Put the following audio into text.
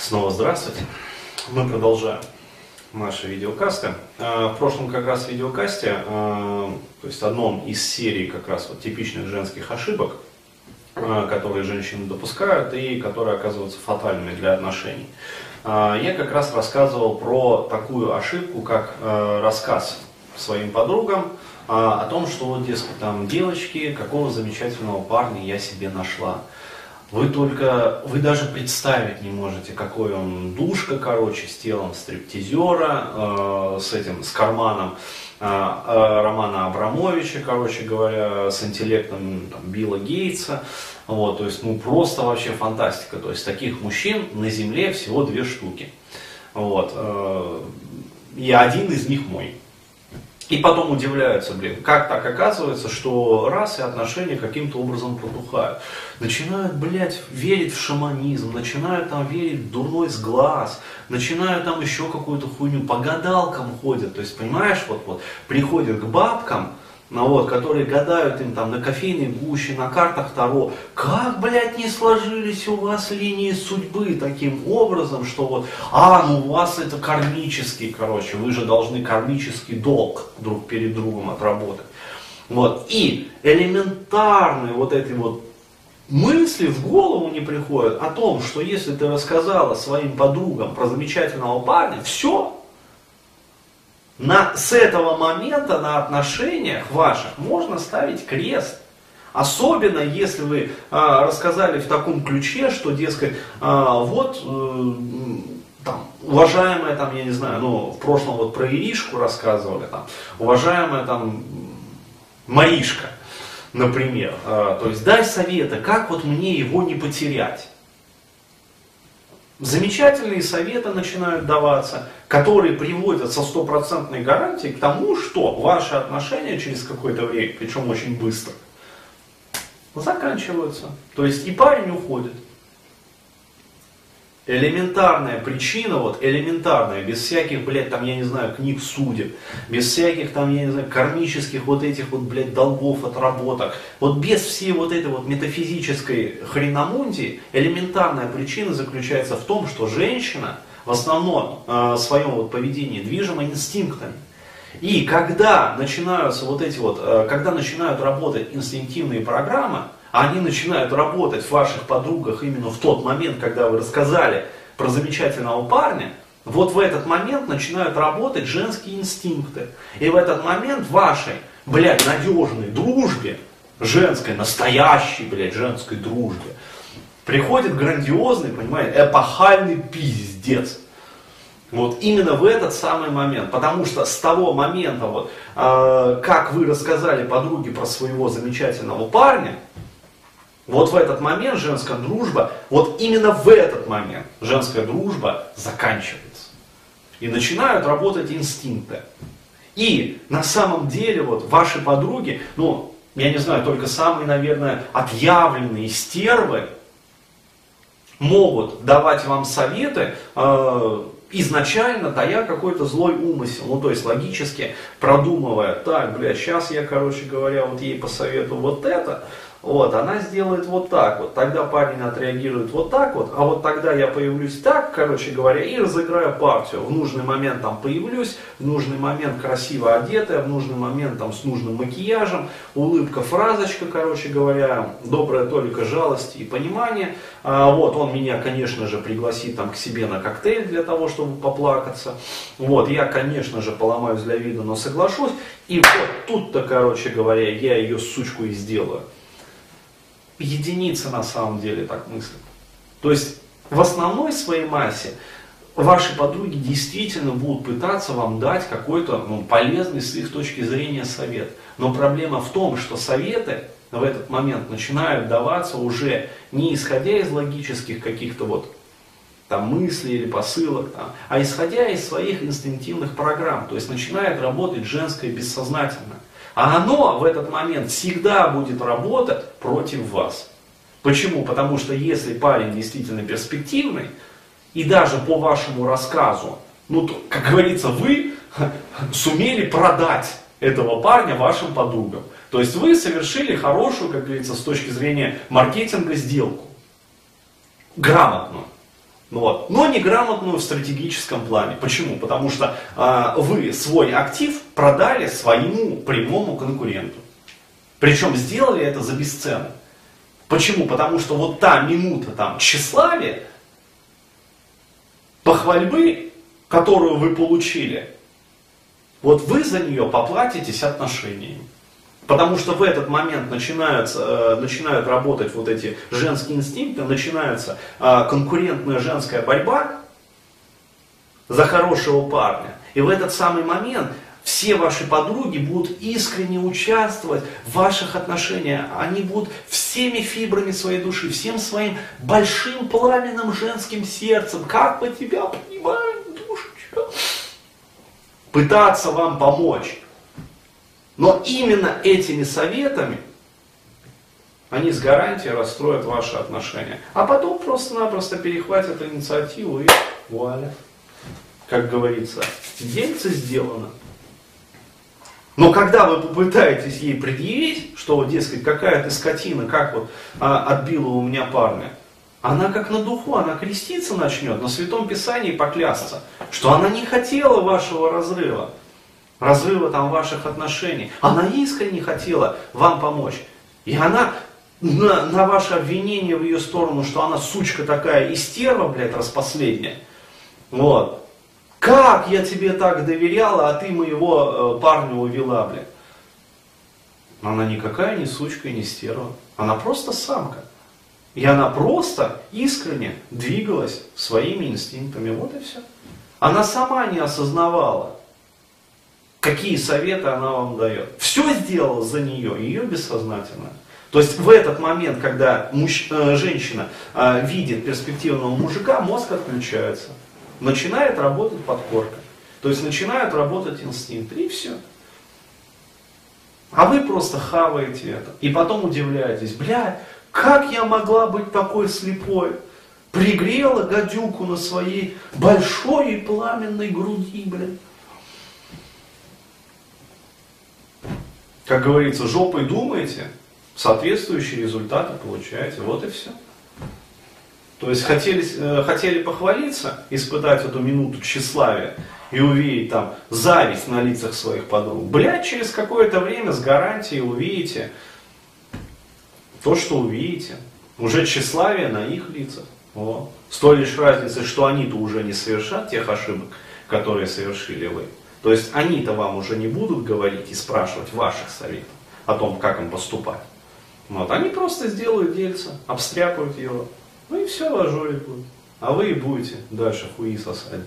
Снова здравствуйте. Мы продолжаем наши видеокасты. А, в прошлом как раз видеокасте, а, то есть одном из серий как раз вот типичных женских ошибок, а, которые женщины допускают и которые оказываются фатальными для отношений. Я как раз рассказывал про такую ошибку, как рассказ своим подругам о том, что, дескать, там девочки, какого замечательного парня я себе нашла. Вы только, вы даже представить не можете, какой он душка, короче, с телом стриптизера, э, с этим, с карманом э, э, Романа Абрамовича, короче говоря, с интеллектом там, Билла Гейтса. Вот, то есть, ну, просто вообще фантастика. То есть, таких мужчин на Земле всего две штуки. Вот, э, и один из них мой. И потом удивляются, блин, как так оказывается, что раз и отношения каким-то образом протухают. Начинают, блядь, верить в шаманизм, начинают там верить в дурной сглаз, начинают там еще какую-то хуйню, по гадалкам ходят. То есть, понимаешь, вот, вот, приходят к бабкам, ну вот, которые гадают им там на кофейной гуще, на картах Таро, как, блядь, не сложились у вас линии судьбы таким образом, что вот, а, ну у вас это кармический, короче, вы же должны кармический долг друг перед другом отработать. Вот, и элементарные вот эти вот мысли в голову не приходят о том, что если ты рассказала своим подругам про замечательного парня, все, на, с этого момента на отношениях ваших можно ставить крест. Особенно если вы а, рассказали в таком ключе, что, дескать, а, вот, э, там, уважаемая, там, я не знаю, ну, в прошлом вот про Иришку рассказывали, там, уважаемая, там, Маришка, например, а, то есть дай советы, как вот мне его не потерять замечательные советы начинают даваться, которые приводят со стопроцентной гарантией к тому, что ваши отношения через какое-то время, причем очень быстро, заканчиваются. То есть и парень уходит, элементарная причина, вот элементарная, без всяких, блядь, там, я не знаю, книг судеб, без всяких там, я не знаю, кармических вот этих вот, блядь, долгов, отработок, вот без всей вот этой вот метафизической хреномунтии, элементарная причина заключается в том, что женщина в основном э, своем вот поведении движима инстинктами. И когда начинаются вот эти вот, э, когда начинают работать инстинктивные программы, они начинают работать в ваших подругах именно в тот момент, когда вы рассказали про замечательного парня, вот в этот момент начинают работать женские инстинкты. И в этот момент вашей, блядь, надежной дружбе, женской, настоящей, блядь, женской дружбе, приходит грандиозный, понимаете, эпохальный пиздец. Вот именно в этот самый момент, потому что с того момента, вот, э, как вы рассказали подруге про своего замечательного парня, вот в этот момент женская дружба, вот именно в этот момент женская дружба заканчивается. И начинают работать инстинкты. И на самом деле вот ваши подруги, ну, я не знаю, только самые, наверное, отъявленные стервы могут давать вам советы, э, изначально тая какой-то злой умысел, ну то есть логически продумывая, так, блядь, сейчас я, короче говоря, вот ей посоветую вот это, вот, она сделает вот так вот, тогда парень отреагирует вот так вот, а вот тогда я появлюсь так, короче говоря, и разыграю партию. В нужный момент там появлюсь, в нужный момент красиво одетая, в нужный момент там с нужным макияжем, улыбка, фразочка, короче говоря, добрая толика жалости и понимания. А, вот, он меня, конечно же, пригласит там к себе на коктейль для того, чтобы поплакаться. Вот, я, конечно же, поломаюсь для вида, но соглашусь. И вот тут-то, короче говоря, я ее сучку и сделаю единицы на самом деле так мыслят. То есть в основной своей массе ваши подруги действительно будут пытаться вам дать какой-то ну, полезный с их точки зрения совет. Но проблема в том, что советы в этот момент начинают даваться уже не исходя из логических каких-то вот там мыслей или посылок, там, а исходя из своих инстинктивных программ. То есть начинает работать женское бессознательное. А оно в этот момент всегда будет работать против вас. Почему? Потому что если парень действительно перспективный, и даже по вашему рассказу, ну, то, как говорится, вы сумели продать этого парня вашим подругам. То есть вы совершили хорошую, как говорится, с точки зрения маркетинга сделку. Грамотно. Ну вот. Но неграмотную в стратегическом плане. Почему? Потому что э, вы свой актив продали своему прямому конкуренту. Причем сделали это за бесценок. Почему? Потому что вот та минута там тщеславия, похвальбы, которую вы получили, вот вы за нее поплатитесь отношениями. Потому что в этот момент начинаются, э, начинают работать вот эти женские инстинкты, начинается э, конкурентная женская борьба за хорошего парня. И в этот самый момент все ваши подруги будут искренне участвовать в ваших отношениях. Они будут всеми фибрами своей души, всем своим большим пламенным женским сердцем, как мы тебя понимаем, душечка, пытаться вам помочь. Но именно этими советами они с гарантией расстроят ваши отношения. А потом просто-напросто перехватят инициативу и вуаля. Как говорится, дельце сделано. Но когда вы попытаетесь ей предъявить, что, дескать, какая ты скотина, как вот а, отбила у меня парня, она как на духу, она креститься начнет, на Святом Писании поклясться, что она не хотела вашего разрыва разрыва там ваших отношений. Она искренне хотела вам помочь. И она на, на ваше обвинение в ее сторону, что она сучка такая истерва, блядь, распоследняя. Вот. Как я тебе так доверяла, а ты моего э, парня увела, блядь. Она никакая не сучка и не стерва. Она просто самка. И она просто искренне двигалась своими инстинктами. Вот и все. Она сама не осознавала, какие советы она вам дает. Все сделала за нее, ее бессознательно. То есть в этот момент, когда муж, э, э, видит перспективного мужика, мозг отключается. Начинает работать подкорка. То есть начинают работать инстинкты, и все. А вы просто хаваете это. И потом удивляетесь, блядь, как я могла быть такой слепой? Пригрела гадюку на своей большой и пламенной груди, блядь. Как говорится, жопой думаете, соответствующие результаты получаете. Вот и все. То есть хотели, э, хотели похвалиться, испытать эту минуту тщеславия и увидеть там зависть на лицах своих подруг. Блядь, через какое-то время с гарантией увидите то, что увидите. Уже тщеславие на их лицах. Вот. С той лишь разницей, что они-то уже не совершат тех ошибок, которые совершили вы. То есть они-то вам уже не будут говорить и спрашивать ваших советов о том, как им поступать. Вот, они просто сделают дельца, обстряпают его, ну и все, ложой будет. А вы и будете дальше хуи сосать.